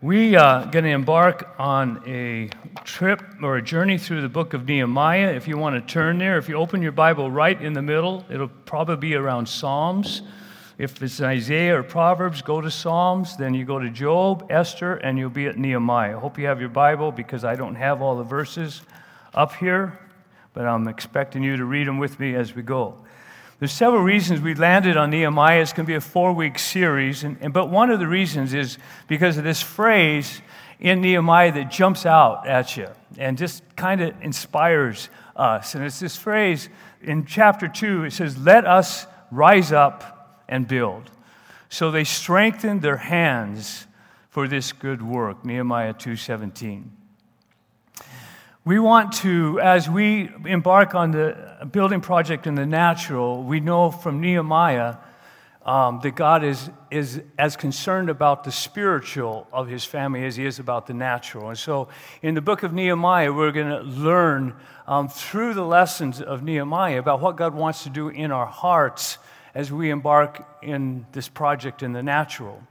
We uh, are going to embark on a trip or a journey through the book of Nehemiah. If you want to turn there, if you open your Bible right in the middle, it'll probably be around Psalms. If it's Isaiah or Proverbs, go to Psalms. Then you go to Job, Esther, and you'll be at Nehemiah. I hope you have your Bible because I don't have all the verses up here, but I'm expecting you to read them with me as we go. There's several reasons we landed on Nehemiah. It's going to be a four week series. And, and, but one of the reasons is because of this phrase in Nehemiah that jumps out at you and just kind of inspires us. And it's this phrase in chapter 2 it says, Let us rise up and build. So they strengthened their hands for this good work. Nehemiah 2:17. We want to, as we embark on the building project in the natural, we know from Nehemiah um, that God is, is as concerned about the spiritual of his family as he is about the natural. And so in the book of Nehemiah, we're going to learn um, through the lessons of Nehemiah about what God wants to do in our hearts as we embark in this project in the natural.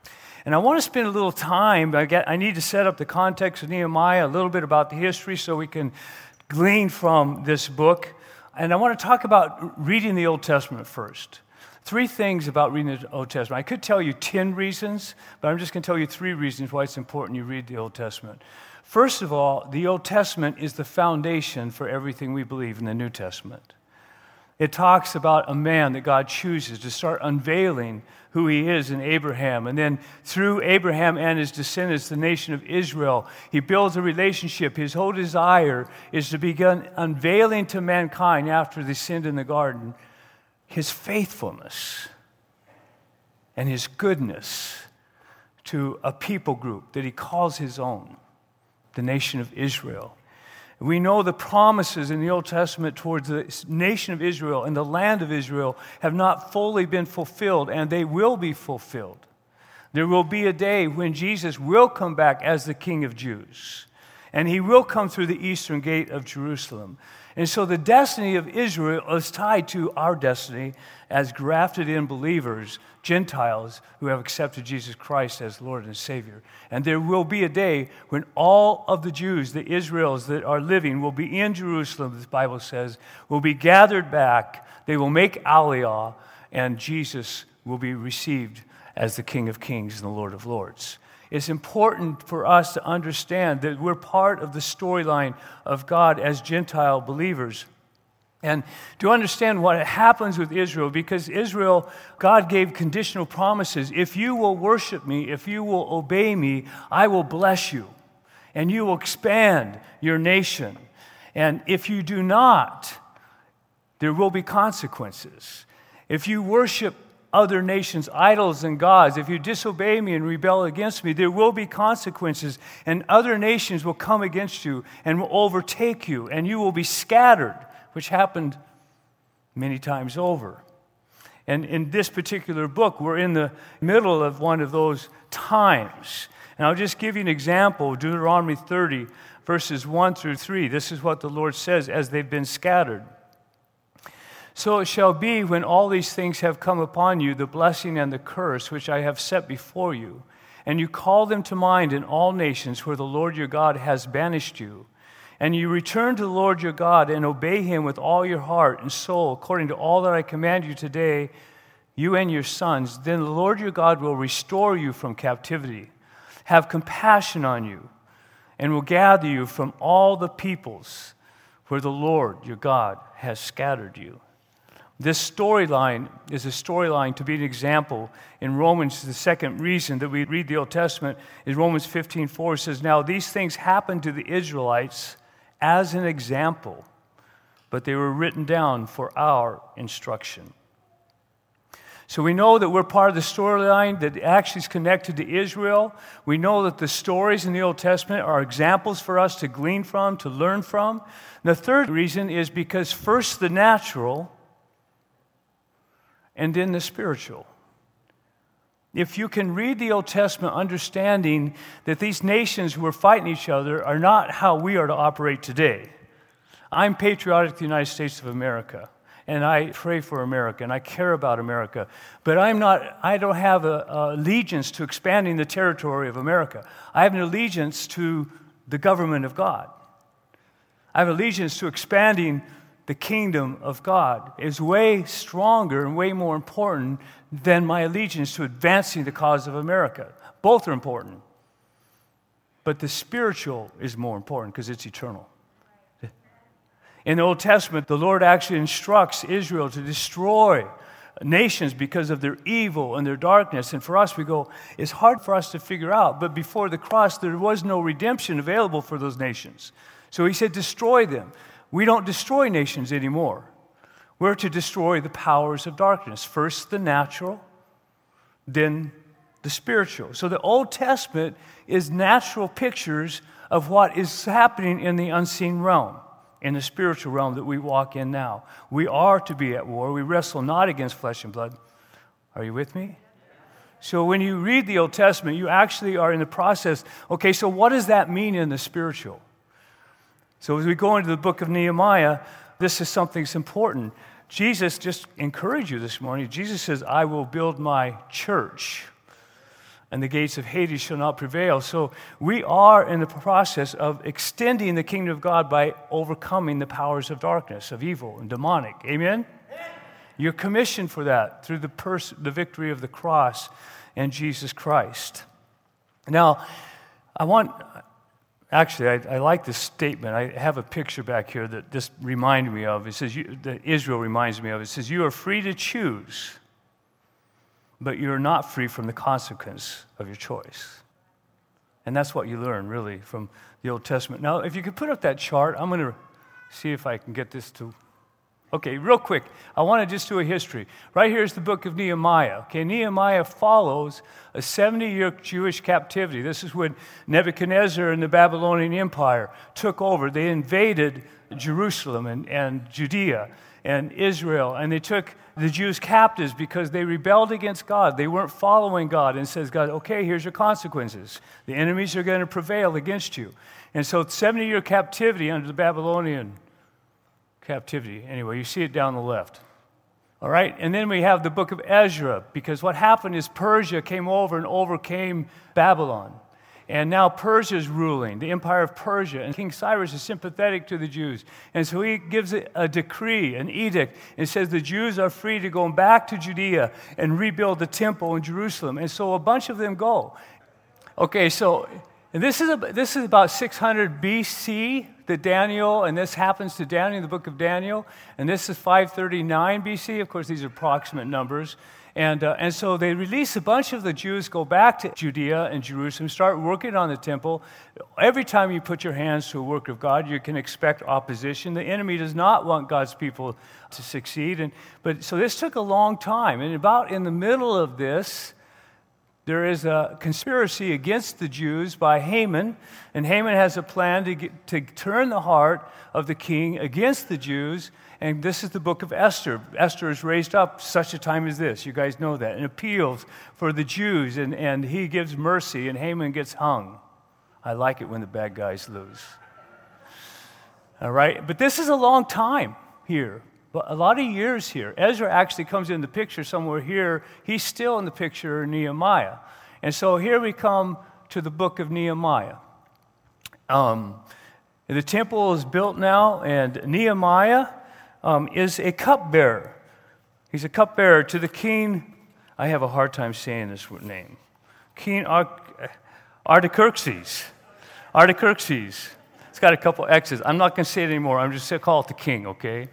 And I want to spend a little time. I, get, I need to set up the context of Nehemiah, a little bit about the history so we can glean from this book. And I want to talk about reading the Old Testament first. Three things about reading the Old Testament. I could tell you 10 reasons, but I'm just going to tell you three reasons why it's important you read the Old Testament. First of all, the Old Testament is the foundation for everything we believe in the New Testament. It talks about a man that God chooses to start unveiling who he is in Abraham. And then through Abraham and his descendants, the nation of Israel, he builds a relationship. His whole desire is to begin unveiling to mankind after they sinned in the garden his faithfulness and his goodness to a people group that he calls his own, the nation of Israel. We know the promises in the Old Testament towards the nation of Israel and the land of Israel have not fully been fulfilled, and they will be fulfilled. There will be a day when Jesus will come back as the King of Jews, and he will come through the eastern gate of Jerusalem. And so the destiny of Israel is tied to our destiny as grafted in believers, Gentiles who have accepted Jesus Christ as Lord and Savior. And there will be a day when all of the Jews, the Israels that are living, will be in Jerusalem, the Bible says, will be gathered back. They will make Aliyah, and Jesus will be received as the King of Kings and the Lord of Lords. It's important for us to understand that we're part of the storyline of God as Gentile believers. And to understand what happens with Israel, because Israel, God gave conditional promises. If you will worship me, if you will obey me, I will bless you, and you will expand your nation. And if you do not, there will be consequences. If you worship other nations' idols and gods, if you disobey me and rebel against me, there will be consequences, and other nations will come against you and will overtake you, and you will be scattered, which happened many times over. And in this particular book, we're in the middle of one of those times. And I'll just give you an example Deuteronomy 30, verses 1 through 3. This is what the Lord says as they've been scattered. So it shall be when all these things have come upon you, the blessing and the curse which I have set before you, and you call them to mind in all nations where the Lord your God has banished you, and you return to the Lord your God and obey him with all your heart and soul, according to all that I command you today, you and your sons, then the Lord your God will restore you from captivity, have compassion on you, and will gather you from all the peoples where the Lord your God has scattered you. This storyline is a storyline to be an example. In Romans, the second reason that we read the Old Testament is Romans 15 4 says, Now these things happened to the Israelites as an example, but they were written down for our instruction. So we know that we're part of the storyline that actually is connected to Israel. We know that the stories in the Old Testament are examples for us to glean from, to learn from. And the third reason is because first the natural and then the spiritual. If you can read the Old Testament understanding that these nations who are fighting each other are not how we are to operate today. I'm patriotic to the United States of America. and I pray for America and I care about America. But I'm not, I don't have allegiance to expanding the territory of America. I have an allegiance to the government of God. I have allegiance to expanding the kingdom of God. is way stronger and way more important than my allegiance to advancing the cause of America. Both are important. But the spiritual is more important because it's eternal. In the Old Testament, the Lord actually instructs Israel to destroy nations because of their evil and their darkness. And for us, we go, it's hard for us to figure out. But before the cross, there was no redemption available for those nations. So he said, destroy them. We don't destroy nations anymore. We're to destroy the powers of darkness. First the natural, then the spiritual. So the Old Testament is natural pictures of what is happening in the unseen realm in the spiritual realm that we walk in now. We are to be at war. We wrestle not against flesh and blood. Are you with me? So when you read the Old Testament, you actually are in the process. Okay, so what does that mean in the spiritual? So as we go into the book of Nehemiah, this is something that's important. Jesus just encouraged you this morning. Jesus says, I will build my church and the gates of Hades shall not prevail. So we are in the process of extending the kingdom of God by overcoming the powers of darkness, of evil and demonic. Amen? You're commissioned for that through the, pers- the victory of the cross and Jesus Christ. Now, I want, actually, I, I, like this statement. I have a picture back here that this reminded me of. It says, you, that Israel reminds me of. It says, You are free to choose but you're not free from the consequence of your choice. And that's what you learn, really, from the Old Testament. Now, if you could put up that chart, I'm going to see if I can get this to. Okay, real quick, I want to just do a history. Right here is the book of Nehemiah. Okay, Nehemiah follows a 70 year Jewish captivity. This is when Nebuchadnezzar and the Babylonian Empire took over. They invaded Jerusalem and, and Judea and Israel, and they took the Jews captives because they rebelled against God. They weren't following God and says, God, okay, here's your consequences. The enemies are going to prevail against you. And so 70 year captivity under the Babylonian captivity. Anyway, you see it down the left. All right, and then we have the book of Ezra because what happened is Persia came over and overcame Babylon. And now Persia is ruling, the empire of Persia. And King Cyrus is sympathetic to the Jews. And so he gives a, a decree, an edict, and says the Jews are free to go back to Judea and rebuild the temple in Jerusalem. And so a bunch of them go. Okay, so and this is, a, this is about 600 BC that Daniel, and this happens to Daniel in the book of Daniel, and this is 539 BC. Of course, these are approximate numbers. And, uh, and so they release a bunch of the Jews, go back to Judea and Jerusalem, start working on the temple. Every time you put your hands to a work of God, you can expect opposition. The enemy does not want God's people to succeed. And, but, so this took a long time. And about in the middle of this, there is a conspiracy against the Jews by Haman, and Haman has a plan to, get, to turn the heart of the king against the Jews and this is the book of Esther. Esther is raised up such a time as this. You guys know that. And appeals for the Jews, and, and he gives mercy, and Haman gets hung. I like it when the bad guys lose. All right? But this is a long time here, a lot of years here. Ezra actually comes in the picture somewhere here. He's still in the picture in Nehemiah. And so here we come to the book of Nehemiah. Um, the temple is built now, and Nehemiah um, is a cupbearer. He's a cupbearer to the king. I have a hard time saying this name. King Artaxerxes. Artaxerxes. It's got a couple X's. I'm not going to say it anymore. I'm just going to call it the king, okay?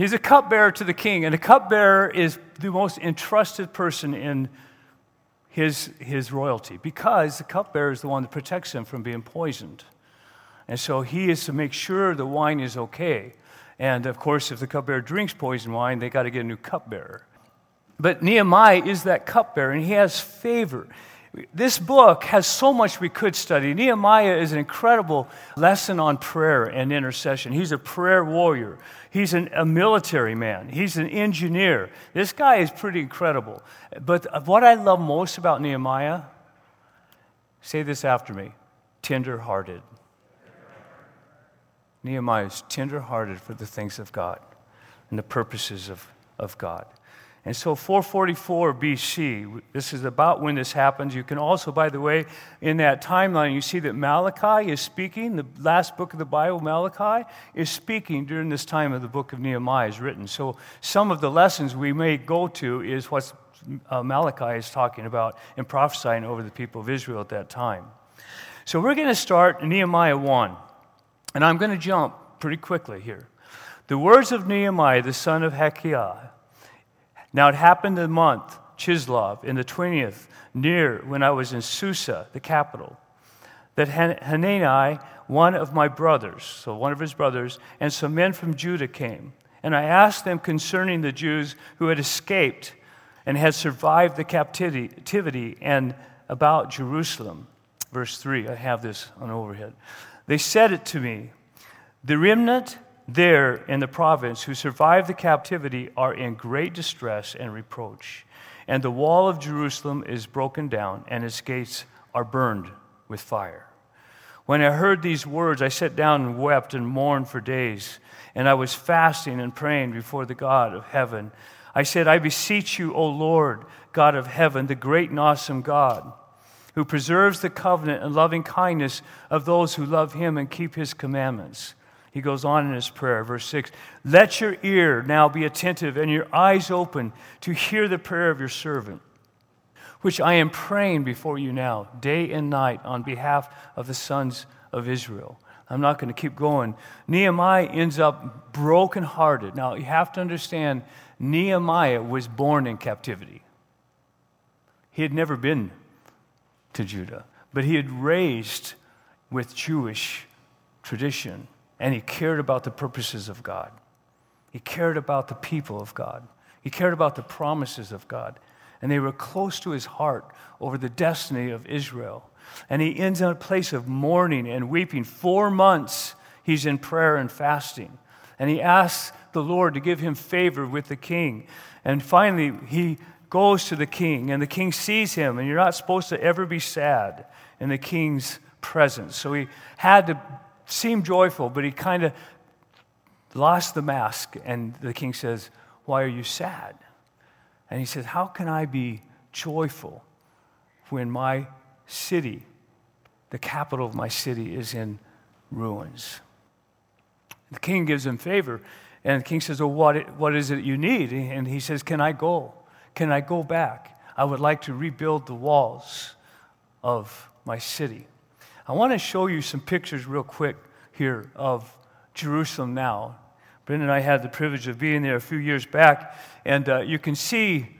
He's a cupbearer to the king, and a cupbearer is the most entrusted person in his, his royalty because the cupbearer is the one that protects him from being poisoned. And so he is to make sure the wine is okay. And of course, if the cupbearer drinks poison wine, they got to get a new cupbearer. But Nehemiah is that cupbearer, and he has favor. This book has so much we could study. Nehemiah is an incredible lesson on prayer and intercession. He's a prayer warrior, he's an, a military man, he's an engineer. This guy is pretty incredible. But what I love most about Nehemiah, say this after me tender hearted. Nehemiah is tenderhearted for the things of God. and the purposes of, of God. And so 444 BC, this is about when this happens. You can also, by the way, in that timeline, you see that Malachi is speaking. The last book of the Bible, Malachi, is speaking during this time of the book of Nehemiah is written. So some of the lessons we may go to is what uh, Malachi is talking about and prophesying over the people of Israel at that time. So we're going to start Nehemiah 1. And I'm going to jump pretty quickly here. The words of Nehemiah, the son of Hakkiah, now it happened the month, Chislev, in the 20th, near when I was in Susa, the capital, that Hanani, one of my brothers, so one of his brothers, and some men from Judah came. And I asked them concerning the Jews who had escaped and had survived the captivity and about Jerusalem. Verse 3, I have this on overhead. They said it to me The remnant there in the province who survived the captivity are in great distress and reproach. And the wall of Jerusalem is broken down, and its gates are burned with fire. When I heard these words, I sat down and wept and mourned for days. And I was fasting and praying before the God of heaven. I said, I beseech you, O Lord, God of heaven, the great and awesome God, who preserves the covenant and loving kindness of those who love him and keep his commandments he goes on in his prayer, verse 6 Let your ear now be attentive and your eyes open to hear the prayer of your servant, which I am praying before you now, day and night, on behalf of the sons of Israel. I'm not going to keep going. Nehemiah ends up brokenhearted. Now, you have to understand, Nehemiah was born in captivity. He had never been to Judah, but he had raised with Jewish tradition and he cared about the purposes of God. He cared about the people of God. He cared about the promises of God. And they were close to his heart over the destiny of Israel. And he ends in a place of mourning and weeping. Four months he's in prayer and fasting. And he asks the Lord to give him favor with the king. And finally, he goes to the king, and the king sees him, and you're not supposed to ever be sad in the king's presence. So he had to seemed joyful, but he kind of lost the mask. And the king says, Why are you sad? And he says, How can I be joyful when my city, the capital of my city, is in ruins? The king gives him favor. And the king says, Well, what, what is it you need? And he says, Can I go? Can I go back? I would like to rebuild the walls of my city. I want to show you some pictures real quick here of Jerusalem now. Brenda and I had the privilege of being there a few years back, and uh, you can see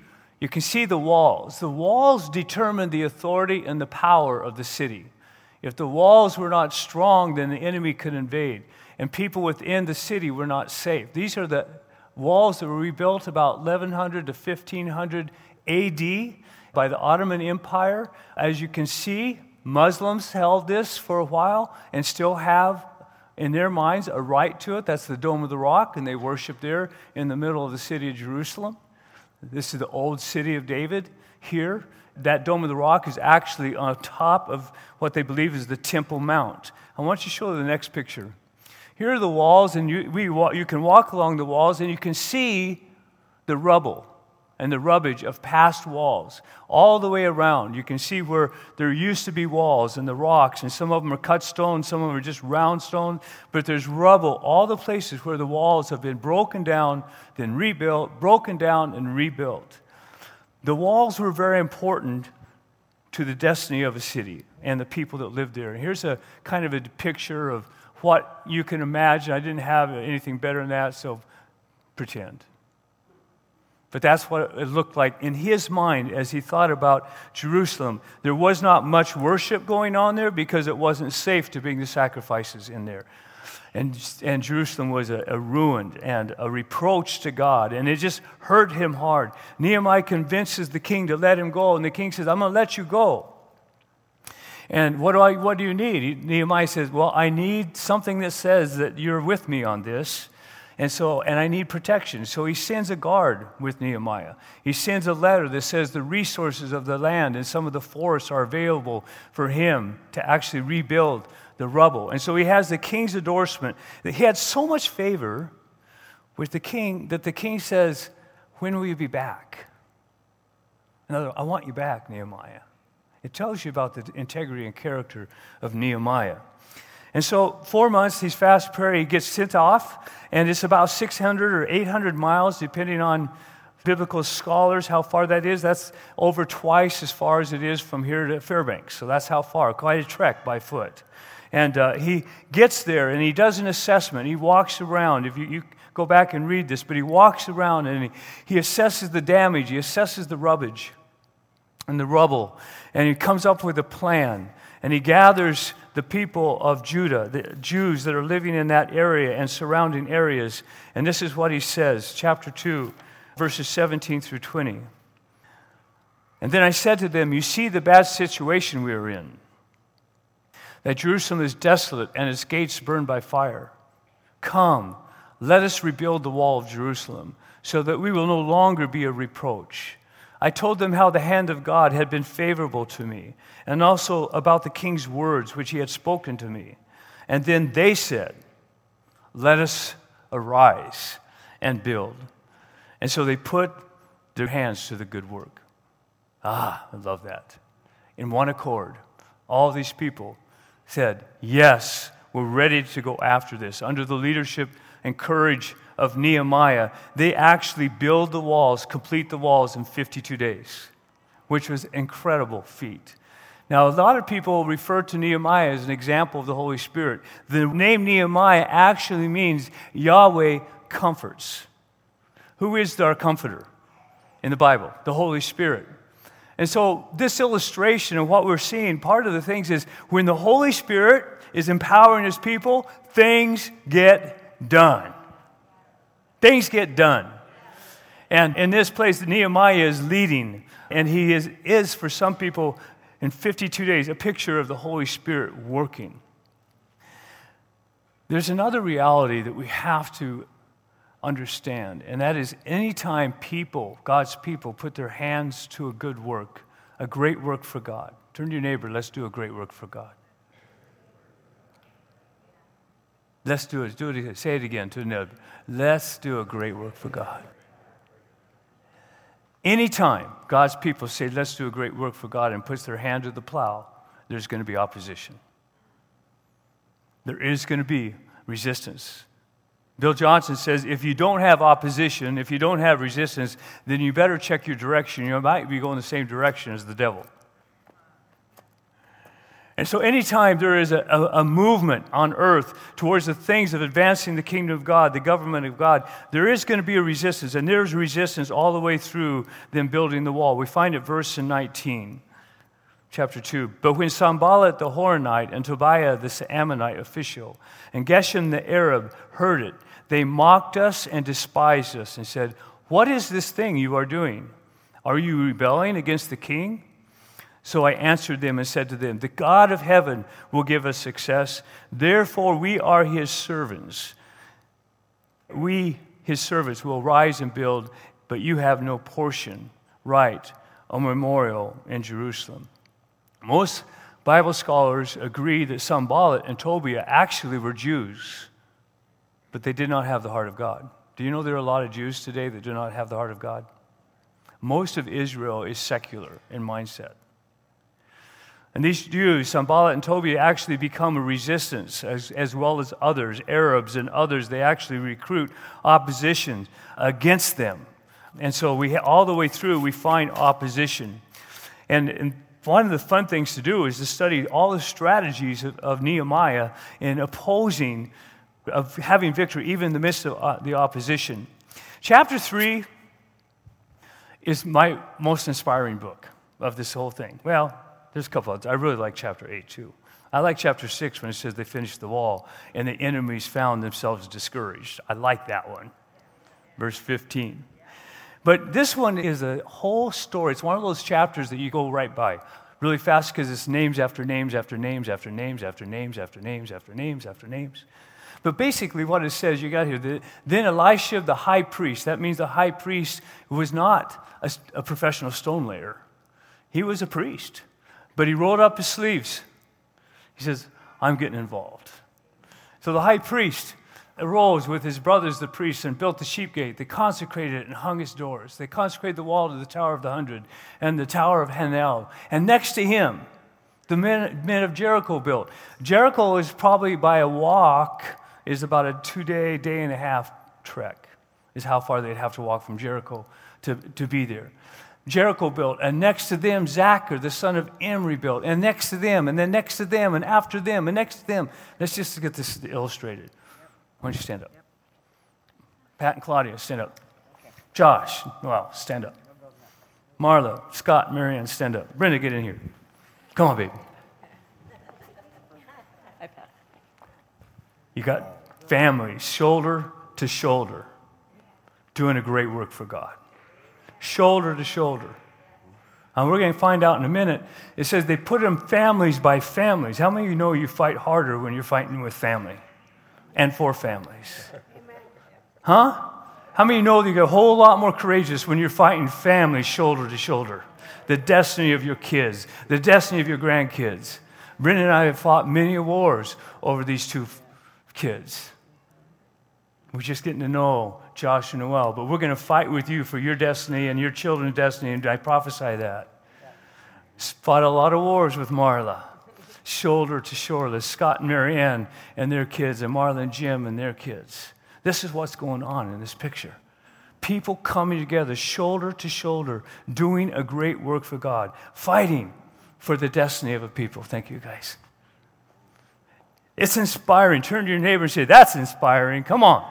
you can see the walls. The walls determine the authority and the power of the city. If the walls were not strong, then the enemy could invade, and people within the city were not safe. These are the walls that were rebuilt about 1100 to 1500 AD by the Ottoman Empire. As you can see, Muslims held this for a while and still have in their minds a right to it. That's the Dome of the Rock, and they worship there in the middle of the city of Jerusalem. This is the old city of David here. That Dome of the Rock is actually on top of what they believe is the Temple Mount. I want you to show the next picture. Here are the walls, and you, we, you can walk along the walls and you can see the rubble and the rubbish of past walls all the way around. You can see where there used to be walls and the rocks, and some of them are cut stone, some of them are just round stone, but there's rubble, all the places where the walls have been broken down, then rebuilt, broken down, and rebuilt. The walls were very important to the destiny of a city and the people that lived there. And here's a kind of a picture of what you can imagine. I didn't have anything better than that, so pretend. But that's what it looked like in his mind as he thought about Jerusalem. There was not much worship going on there because it wasn't safe to bring the sacrifices in there. And, and Jerusalem was a, a ruined and a reproach to God. And it just hurt him hard. Nehemiah convinces the king to let him go. And the king says, I'm going to let you go. And what do, I, what do you need? Nehemiah says, Well, I need something that says that you're with me on this. And so, and I need protection. So he sends a guard with Nehemiah. He sends a letter that says the resources of the land and some of the forests are available for him to actually rebuild the rubble. And so he has the king's endorsement. He had so much favor with the king that the king says, When will you be back? Another, I want you back, Nehemiah. It tells you about the integrity and character of Nehemiah. And so, four months, he's fast prayer, he gets sent off, and it's about 600 or 800 miles, depending on biblical scholars how far that is. That's over twice as far as it is from here to Fairbanks. So, that's how far, quite a trek by foot. And uh, he gets there and he does an assessment. He walks around. If you, you go back and read this, but he walks around and he, he assesses the damage, he assesses the rubbish and the rubble, and he comes up with a plan. And he gathers the people of Judah, the Jews that are living in that area and surrounding areas. And this is what he says, chapter 2, verses 17 through 20. And then I said to them, You see the bad situation we are in, that Jerusalem is desolate and its gates burned by fire. Come, let us rebuild the wall of Jerusalem, so that we will no longer be a reproach. I told them how the hand of God had been favorable to me, and also about the king's words which he had spoken to me. And then they said, Let us arise and build. And so they put their hands to the good work. Ah, I love that. In one accord, all these people said, Yes, we're ready to go after this under the leadership and courage of Nehemiah, they actually build the walls, complete the walls in 52 days, which was an incredible feat. Now, a lot of people refer to Nehemiah as an example of the Holy Spirit. The name Nehemiah actually means Yahweh comforts. Who is our comforter in the Bible? The Holy Spirit. And so, this illustration of what we're seeing, part of the things is when the Holy Spirit is empowering his people, things get done. Things get done. And in this place, Nehemiah is leading, and he is, is, for some people, in 52 days, a picture of the Holy Spirit working. There's another reality that we have to understand, and that is anytime people, God's people, put their hands to a good work, a great work for God. Turn to your neighbor, let's do a great work for God. Let's do it. Do it. Say it again to the neighbor. Let's do a great work for God. Anytime God's people say, let's do a great work for God and puts their hand to the plow, there's going to be opposition. There is going to be resistance. Bill Johnson says if you don't have opposition, if you don't have resistance, then you better check your direction. You might be going the same direction as the devil. And so, anytime there is a, a, a, movement on earth towards the things of advancing the kingdom of God, the government of God, there is going to be a resistance. And there's resistance all the way through them building the wall. We find it verse in 19, chapter 2. But when Sanballat the Horonite and Tobiah the Ammonite official and Geshem the Arab heard it, they mocked us and despised us and said, What is this thing you are doing? Are you rebelling against the king? So I answered them and said to them, The God of heaven will give us success. Therefore, we are his servants. We, his servants, will rise and build, but you have no portion, right, or memorial in Jerusalem. Most Bible scholars agree that Sanballat and Tobiah actually were Jews, but they did not have the heart of God. Do you know there are a lot of Jews today that do not have the heart of God? Most of Israel is secular in mindset. And these Jews, Sanballat and Tobiah, actually become a resistance, as, as well as others, Arabs and others. They actually recruit opposition against them. And so we, all the way through, we find opposition. And, and one of the fun things to do is to study all the strategies of, of Nehemiah in opposing, of having victory, even in the midst of uh, the opposition. Chapter 3 is my most inspiring book of this whole thing. Well, there's a couple of, I really like chapter 8 too. I like chapter 6 when it says they finished the wall and the enemies found themselves discouraged. I like that one. Verse 15. But this one is a whole story. It's one of those chapters that you go right by really fast because it's names after names after names after names after names after names after names after names. But basically, what it says, you got here, then Elisha, the high priest, that means the high priest was not a, a professional stone layer, he was a priest. But he rolled up his sleeves. He says, I'm getting involved. So the high priest arose with his brothers the priests and built the sheep gate. They consecrated it and hung its doors. They consecrated the wall to the Tower of the Hundred and the Tower of Hanel. And next to him, the men, men of Jericho built. Jericho is probably by a walk, is about a two day, day and a half trek, is how far they'd have to walk from Jericho to, to be there. Jericho built, and next to them, Zachar, the son of Imri, built, and next to them, and then next to them, and after them, and next to them. Let's just get this illustrated. Why don't you stand up? Pat and Claudia, stand up. Josh, well, stand up. Marla, Scott, Marianne, stand up. Brenda, get in here. Come on, baby. You got families, shoulder to shoulder, doing a great work for God. Shoulder to shoulder. And we're going to find out in a minute. It says they put them families by families. How many of you know you fight harder when you're fighting with family? and for families. Huh? How many of you know that you get a whole lot more courageous when you're fighting families shoulder to shoulder? The destiny of your kids, the destiny of your grandkids. Brenda and I have fought many wars over these two kids. We're just getting to know Josh and Noel, but we're going to fight with you for your destiny and your children's destiny, and I prophesy that. Fought a lot of wars with Marla shoulder to shoulder, Scott and Marianne and their kids, and Marla and Jim and their kids. This is what's going on in this picture. People coming together, shoulder to shoulder, doing a great work for God, fighting for the destiny of a people. Thank you, guys. It's inspiring. Turn to your neighbor and say, That's inspiring. Come on.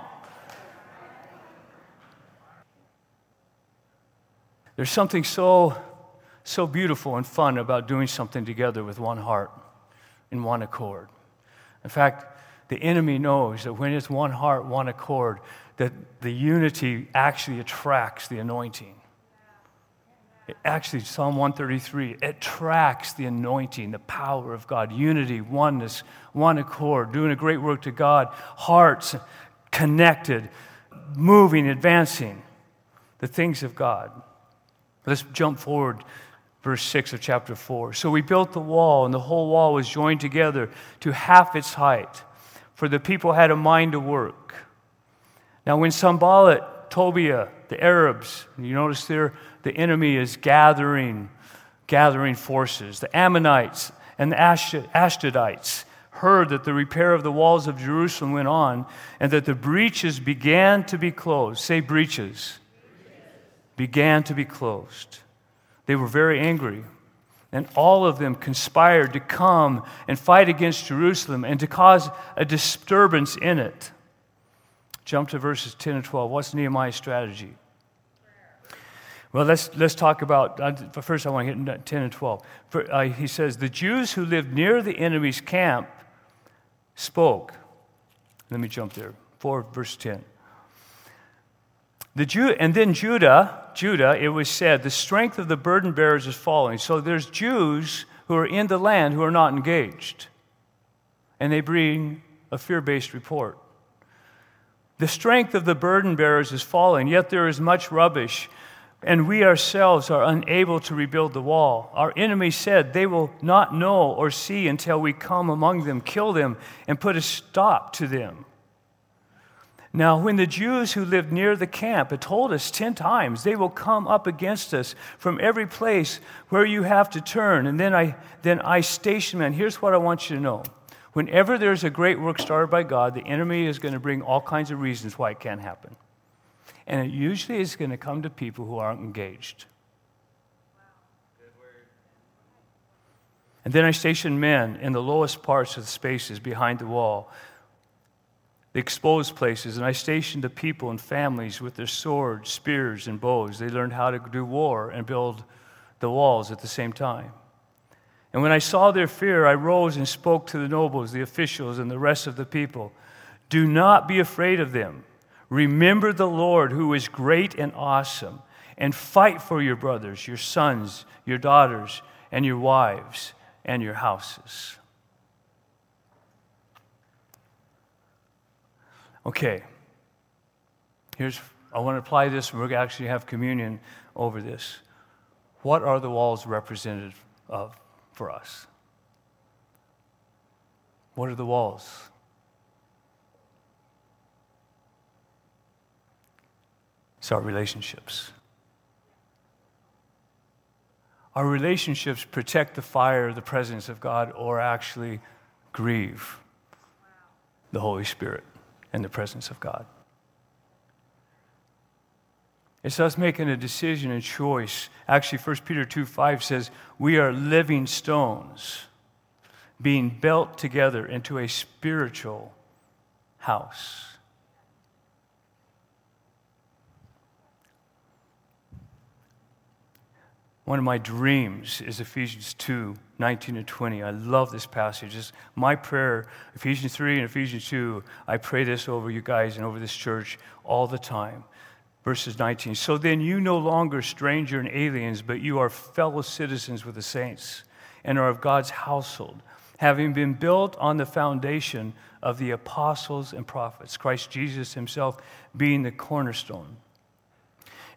There's something so, so beautiful and fun about doing something together with one heart in one accord. In fact, the enemy knows that when it's one heart, one accord, that the unity actually attracts the anointing. It actually, Psalm 133, it attracts the anointing, the power of God, unity, oneness, one accord, doing a great work to God, hearts connected, moving, advancing the things of God. Let's jump forward verse 6 of chapter 4. So we built the wall, and the whole wall was joined together to half its height, for the people had a mind to work. Now, when Sanballat, Tobiah, the Arabs, you notice there the enemy is gathering, gathering forces. The Ammonites and the Ashdodites heard that the repair of the walls of Jerusalem went on and that the breaches began to be closed. Say breaches. Began to be closed. They were very angry. And all of them conspired to come and fight against Jerusalem and to cause a disturbance in it. Jump to verses 10 and 12. What's Nehemiah's strategy? Well, let's, let's talk about, uh, first I want to hit 10 and 12. For, uh, he says, The Jews who lived near the enemy's camp spoke. Let me jump there. 4 verse 10. The and then Judah, Judah, it was said, the strength of the burden bearers is falling. So there's Jews who are in the land who are not engaged. And they bring a fear based report. The strength of the burden bearers is falling, yet there is much rubbish, and we ourselves are unable to rebuild the wall. Our enemy said they will not know or see until we come among them, kill them, and put a stop to them. Now, when the Jews who lived near the camp had told us 10 times, they will come up against us from every place where you have to turn. And then I, then I station men. Here's what I want you to know. Whenever there's a great work started by God, the enemy is going to bring all kinds of reasons why it can't happen. And it usually is going to come to people who aren't engaged. And then I station men in the lowest parts of the spaces behind the wall exposed places, and I stationed the people and families with their swords, spears, and bows. They learned how to do war and build the walls at the same time. And when I saw their fear, I rose and spoke to the nobles, the officials, and the rest of the people. Do not be afraid of them. Remember the Lord, who is great and awesome, and fight for your brothers, your sons, your daughters, and your wives, and your houses. Okay. Here's, I want to apply this, we're going to actually have communion over this. What are the walls representative of for us? What are the walls? It's our relationships. Our relationships protect the fire, the presence of God, or actually grieve the Holy Spirit and the presence of God. It's us making a decision and choice. Actually, 1 Peter 2 5 says, We are living stones being built together into a spiritual house. One of my dreams is Ephesians 2 19 and 20. I love this passage. It's my prayer, Ephesians 3 and Ephesians 2. I pray this over you guys and over this church all the time. Verses 19. So then you no longer stranger and aliens, but you are fellow citizens with the saints and are of God's household, having been built on the foundation of the apostles and prophets, Christ Jesus himself being the cornerstone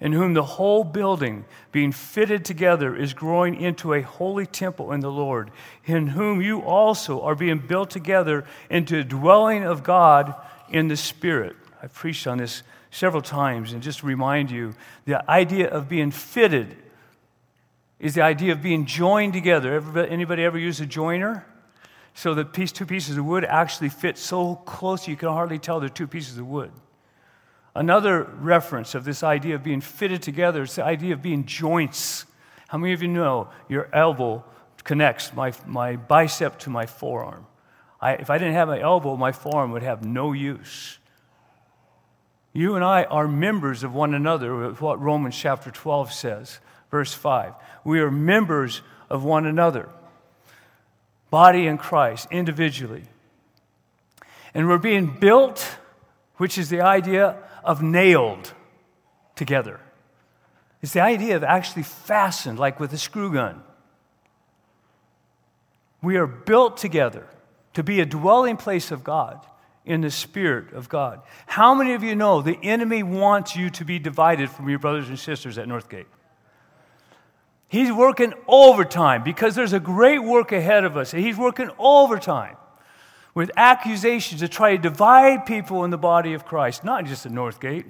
in whom the whole building, being fitted together, is growing into a holy temple in the Lord, in whom you also are being built together into a dwelling of God in the Spirit. I've preached on this several times, and just to remind you the idea of being fitted is the idea of being joined together. Anybody ever use a joiner? So the piece, two pieces of wood actually fit so close you can hardly tell they're two pieces of wood. Another reference of this idea of being fitted together is the idea of being joints. How many of you know your elbow connects my, my bicep to my forearm? I, if I didn't have my elbow, my forearm would have no use. You and I are members of one another, what Romans chapter 12 says, verse 5. We are members of one another, body in Christ, individually. And we're being built, which is the idea of nailed together. It's the idea of actually fastened, like with a screw gun. We are built together to be a dwelling place of God in the Spirit of God. How many of you know the enemy wants you to be divided from your brothers and sisters at Northgate? He's working overtime because there's a great work ahead of us. and He's working overtime with accusations to try to divide people in the body of Christ, not just at Northgate.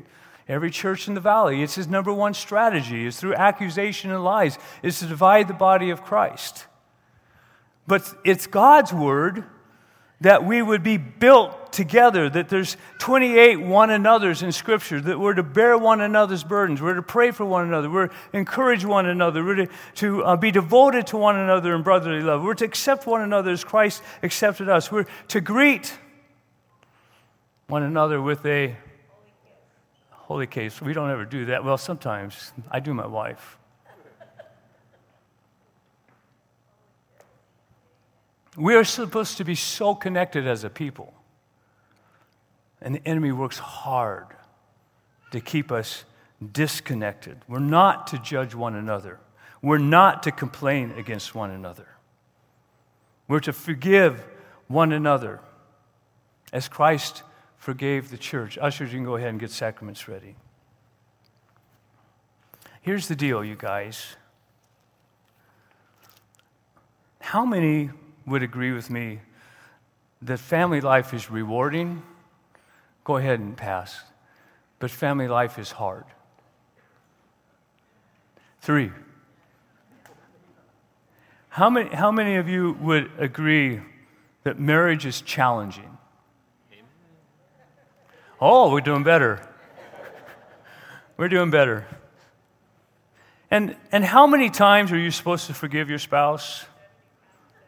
Every church in the valley, it's his number one strategy, is through accusation and lies, is to divide the body of Christ. But it's God's word that we would be built together, that there's 28 one another's in Scripture, that we're to bear one another's burdens, we're to pray for one another, we're to encourage one another, we're to, to uh, be devoted to one another in brotherly love, we're to accept one another as Christ accepted us, we're to greet one another with a holy case. We don't ever do that. Well, sometimes I do my wife. We are supposed to be so connected as a people. And the enemy works hard to keep us disconnected. We're not to judge one another, we're not to complain against one another. We're to forgive one another as Christ forgave the church. Ushers, you can go ahead and get sacraments ready. Here's the deal, you guys. How many would agree with me that family life is rewarding, go ahead and pass. But family life is hard. Three. How many, how many of you would agree that marriage is challenging? Oh, we're doing better. We're doing better. And, and how many times are you supposed to forgive your spouse?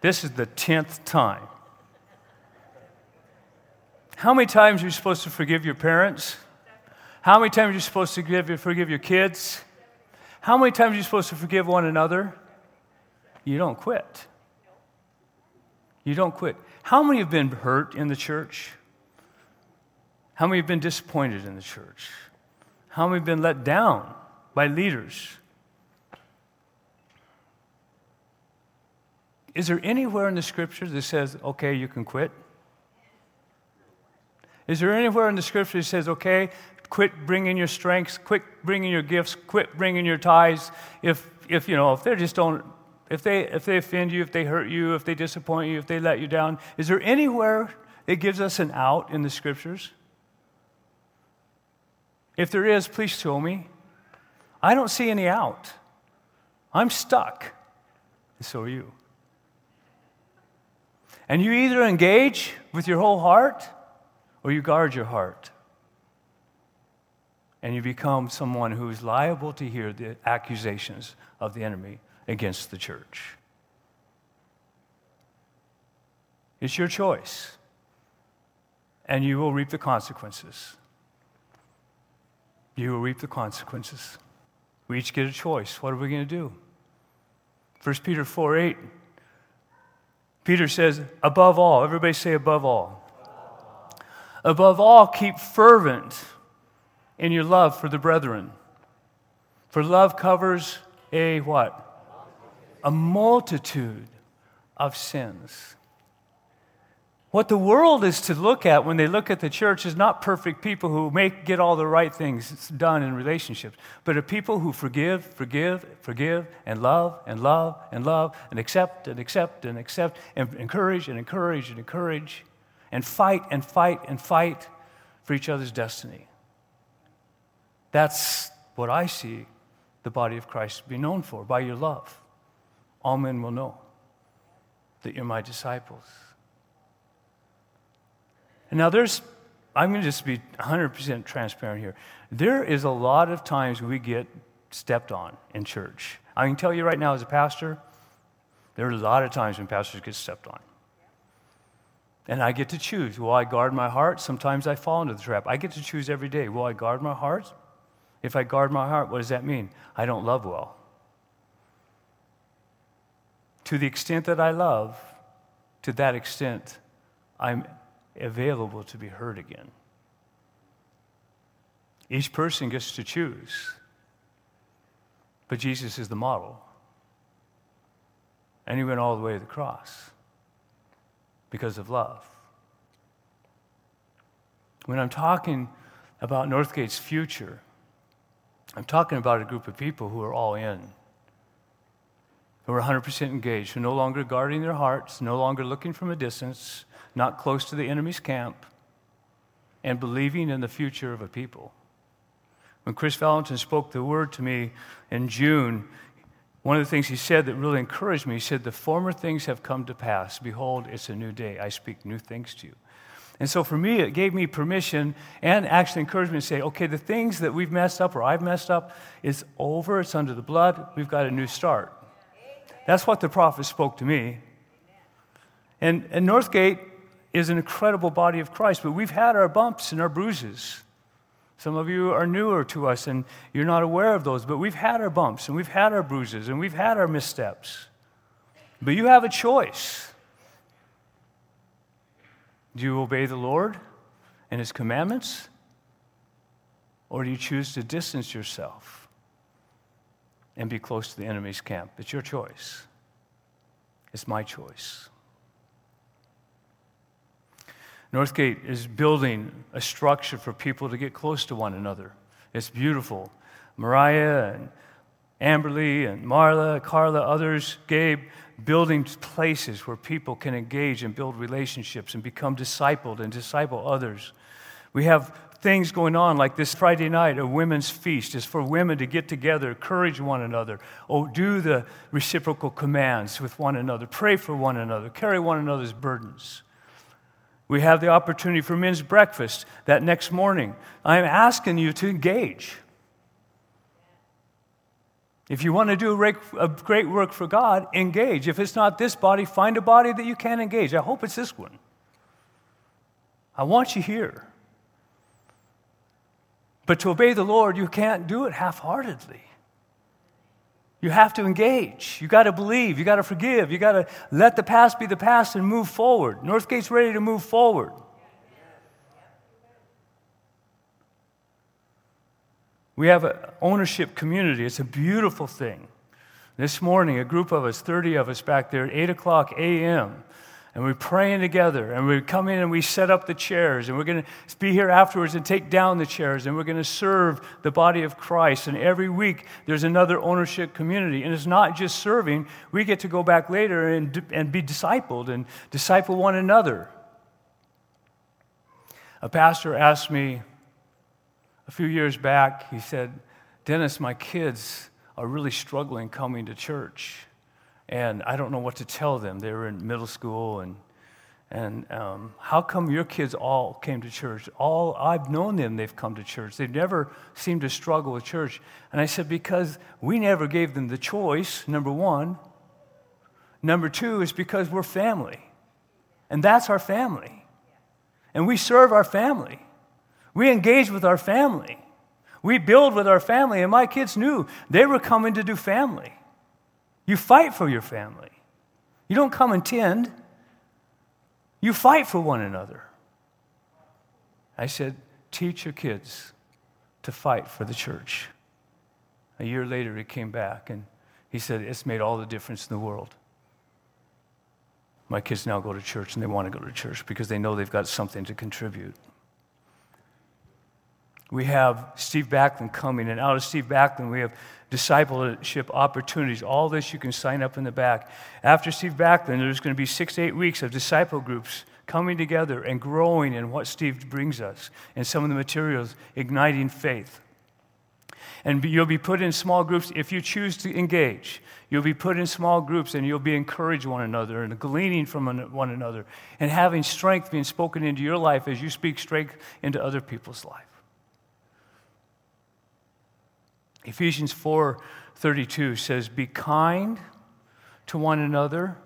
This is the 10th time. How many times are you supposed to forgive your parents? How many times are you supposed to forgive, forgive your kids? How many times are you supposed to forgive one another? You don't quit. You don't quit. How many have been hurt in the church? How many have been disappointed in the church? How many have been let down by leaders? Is there anywhere in the scripture that says, okay, you can quit? Is there anywhere in the scripture that says, okay, quit bringing your strengths, quit bringing your gifts, quit bringing your tithes? If, if you know, if they just don't, if they, if they offend you, if they hurt you, if they disappoint you, if they let you down, is there anywhere that gives us an out in the scriptures? If there is, please show me. I don't see any out. I'm stuck. And so are you. And you either engage with your whole heart or you guard your heart. And you become someone who is liable to hear the accusations of the enemy against the church. It's your choice, and you will reap the consequences. You will reap the consequences. We each get a choice. What are we going to do? 1 Peter 4 8. Peter says, above all, everybody say above all. Above all, keep fervent in your love for the brethren. For love covers a what? A multitude of sins. What the world is to look at when they look at the church is not perfect people who make get all the right things done in relationships, but are people who forgive, forgive, forgive, and love, and love, and love, and accept, and accept, and accept, and encourage, and encourage, and encourage, and fight, and fight, and fight for each other's destiny. That's what I see the body of Christ be known for by your love. All men will know that you're my disciples. Now there's, I'm going to just be 100% transparent here. There is a lot of times we get stepped on in church. I can tell you right now, as a pastor, there are a lot of times when pastors get stepped on. And I get to choose. Will I guard my heart? Sometimes I fall into the trap. I get to choose every day. Will I guard my heart? If I guard my heart, what does that mean? I don't love well. To the extent that I love, to that extent, I'm available to be heard again. Each person gets to choose, but Jesus is the model. And he went all the way to the cross because of love. When I'm talking about Northgate's future, I'm talking about a group of people who are all in, who are 100% engaged, who are no longer guarding their hearts, no longer looking from a distance, not close to the enemy's camp, and believing in the future of a people. When Chris Vallotton spoke the word to me in June, one of the things he said that really encouraged me, he said, The former things have come to pass. Behold, it's a new day. I speak new things to you. And so for me, it gave me permission and actually encouraged me to say, okay, the things that we've messed up or I've messed up is over. It's under the blood. We've got a new start. That's what the prophet spoke to me. And, and Northgate is an incredible body of Christ, but we've had our bumps and our bruises. Some of you are newer to us and you're not aware of those, but we've had our bumps and we've had our bruises and we've had our missteps. But you have a choice. Do you obey the Lord and His commandments? Or do you choose to distance yourself and be close to the enemy's camp? It's your choice. It's my choice. Northgate is building a structure for people to get close to one another. It's beautiful. Mariah and Amberly and Marla, Carla, others, Gabe, building places where people can engage and build relationships and become discipled and disciple others. We have things going on like this Friday night, a women's feast is for women to get together, encourage one another, oh, do the reciprocal commands with one another, pray for one another, carry one another's burdens. We have the opportunity for men's breakfast that next morning. I'm asking you to engage. If you want to do a great work for God, engage. If it's not this body, find a body that you can engage. I hope it's this one. I want you here. But to obey the Lord, you can't do it half heartedly. You have to engage. You got to believe. You got to forgive. You got to let the past be the past and move forward. Northgate's ready to move forward. We have an ownership community. It's a beautiful thing. This morning, a group of us, 30 of us back there at 8 o'clock a.m., and we're praying together, and we come in and we set up the chairs, and we're going to be here afterwards and take down the chairs, and we're going to serve the body of Christ. And every week, there's another ownership community. And it's not just serving, we get to go back later and, and be discipled and disciple one another. A pastor asked me a few years back, he said, Dennis, my kids are really struggling coming to church. And I don't know what to tell them. They were in middle school and and um, how come your kids all came to church? All I've known them, they've come to church. They've never seemed to struggle with church. And I said, because we never gave them the choice, number one. Number two is because we're family. And that's our family. And we serve our family. We engage with our family. We build with our family. And my kids knew they were coming to do family. You fight for your family. You don't come and tend. You fight for one another. I said, teach your kids to fight for the church. A year later, he came back and he said, It's made all the difference in the world. My kids now go to church and they want to go to church because they know they've got something to contribute. We have Steve Backlund coming, and out of Steve Backlund, we have discipleship opportunities. All this you can sign up in the back. After Steve Backlund, there's going to be six to eight weeks of disciple groups coming together and growing in what Steve brings us and some of the materials, igniting faith. And you'll be put in small groups if you choose to engage. You'll be put in small groups and you'll be encouraged one another and gleaning from one another and having strength being spoken into your life as you speak strength into other people's life. Ephesians 4:32 says, "Be kind to one another,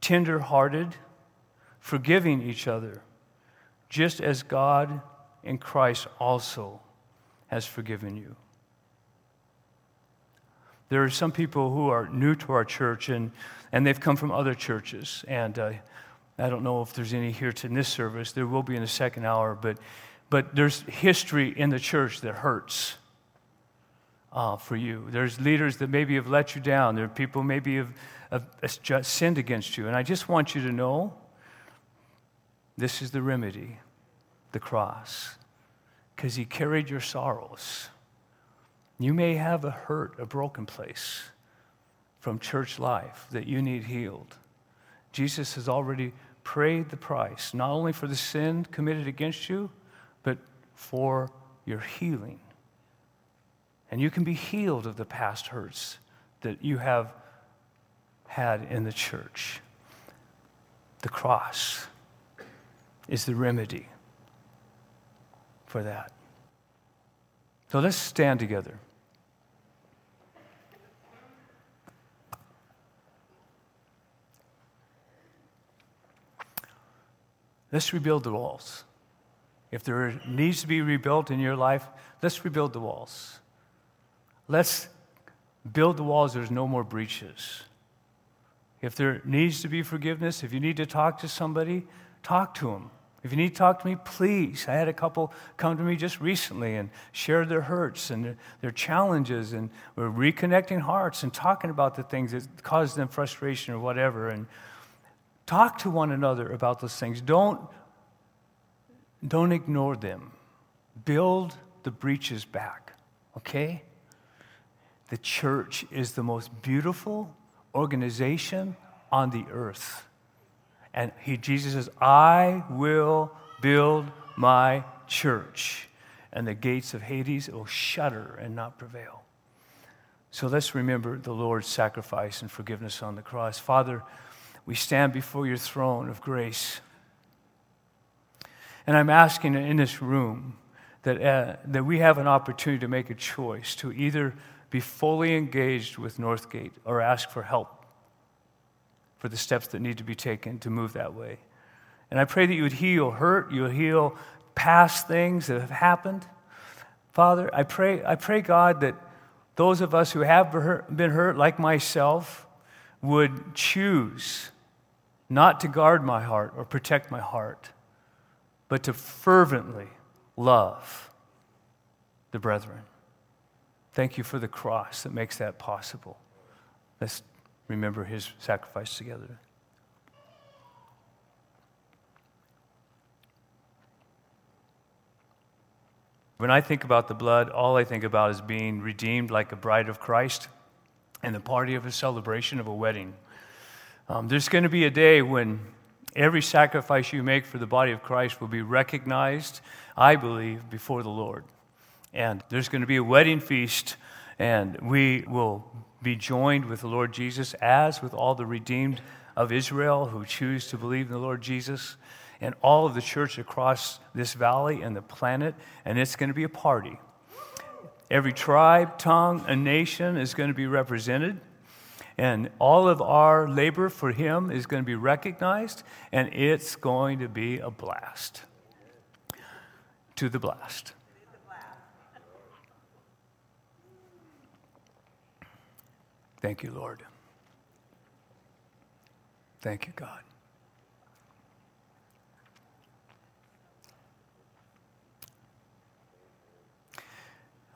tender-hearted, forgiving each other, just as God in Christ also has forgiven you." There are some people who are new to our church and, and they've come from other churches. And uh, I don't know if there's any here in this service. There will be in the second hour, but, but there's history in the church that hurts uh, for you. There's leaders that maybe have let you down. There are people maybe have, have, sinned against you. And I just want you to know this is the remedy the cross, because he carried your sorrows. You may have a hurt, a broken place from church life that you need healed. Jesus has already paid the price, not only for the sin committed against you, but for your healing. And you can be healed of the past hurts that you have had in the church. The cross is the remedy for that. So let's stand together. Let's rebuild the walls. If there needs to be rebuilt in your life, let's rebuild the walls. Let's build the walls, there's no more breaches. If there needs to be forgiveness, if you need to talk to somebody, talk to them. If you need to talk to me, please. I had a couple come to me just recently and share their hurts and their, their, challenges, and we're reconnecting hearts and talking about the things that caused them frustration or whatever. And talk to one another about those things. Don't, don't ignore them. Build the breaches back, okay? The church is the most beautiful organization on the earth. And he, Jesus says, I will build my church, and the gates of Hades will shudder and not prevail. So let's remember the Lord's sacrifice and forgiveness on the cross. Father, we stand before your throne of grace. And I'm asking in this room that, uh, that we have an opportunity to make a choice to either be fully engaged with Northgate or ask for help for the steps that need to be taken to move that way. And I pray that you would heal hurt, you would heal past things that have happened. Father, I pray, I pray, God, that those of us who have been hurt, like myself, would choose not to guard my heart or protect my heart, but to fervently love the brethren. Thank you for the cross that makes that possible. Let's remember his sacrifice together. When I think about the blood, all I think about is being redeemed like a bride of Christ and the party of a celebration of a wedding. Um, there's going to be a day when every sacrifice you make for the body of Christ will be recognized, I believe, before the Lord. And there's going to be a wedding feast, and we will be joined with the Lord Jesus, as with all the redeemed of Israel who choose to believe in the Lord Jesus, and all of the church across this valley and the planet, and it's going to be a party. Every tribe, tongue, and nation is going to be represented. And all of our labor for him is going to be recognized, and it's going to be a blast. To the blast. Thank you, Lord. Thank you, God.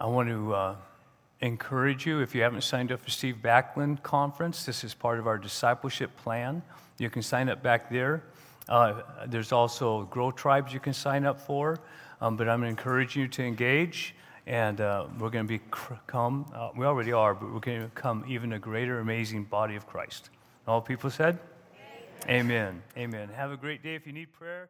I want to uh, encourage you if you haven't signed up for Steve Backlund Conference, this is part of our discipleship plan. You can sign up back there. Uh, there's also Grow Tribes you can sign up for, um, but I'm encouraging you to engage and uh, we're going to become, uh, we already are, but we're going to become even a greater, amazing body of Christ. All people said? Amen. Amen. Amen. Have a great day. If you need prayer,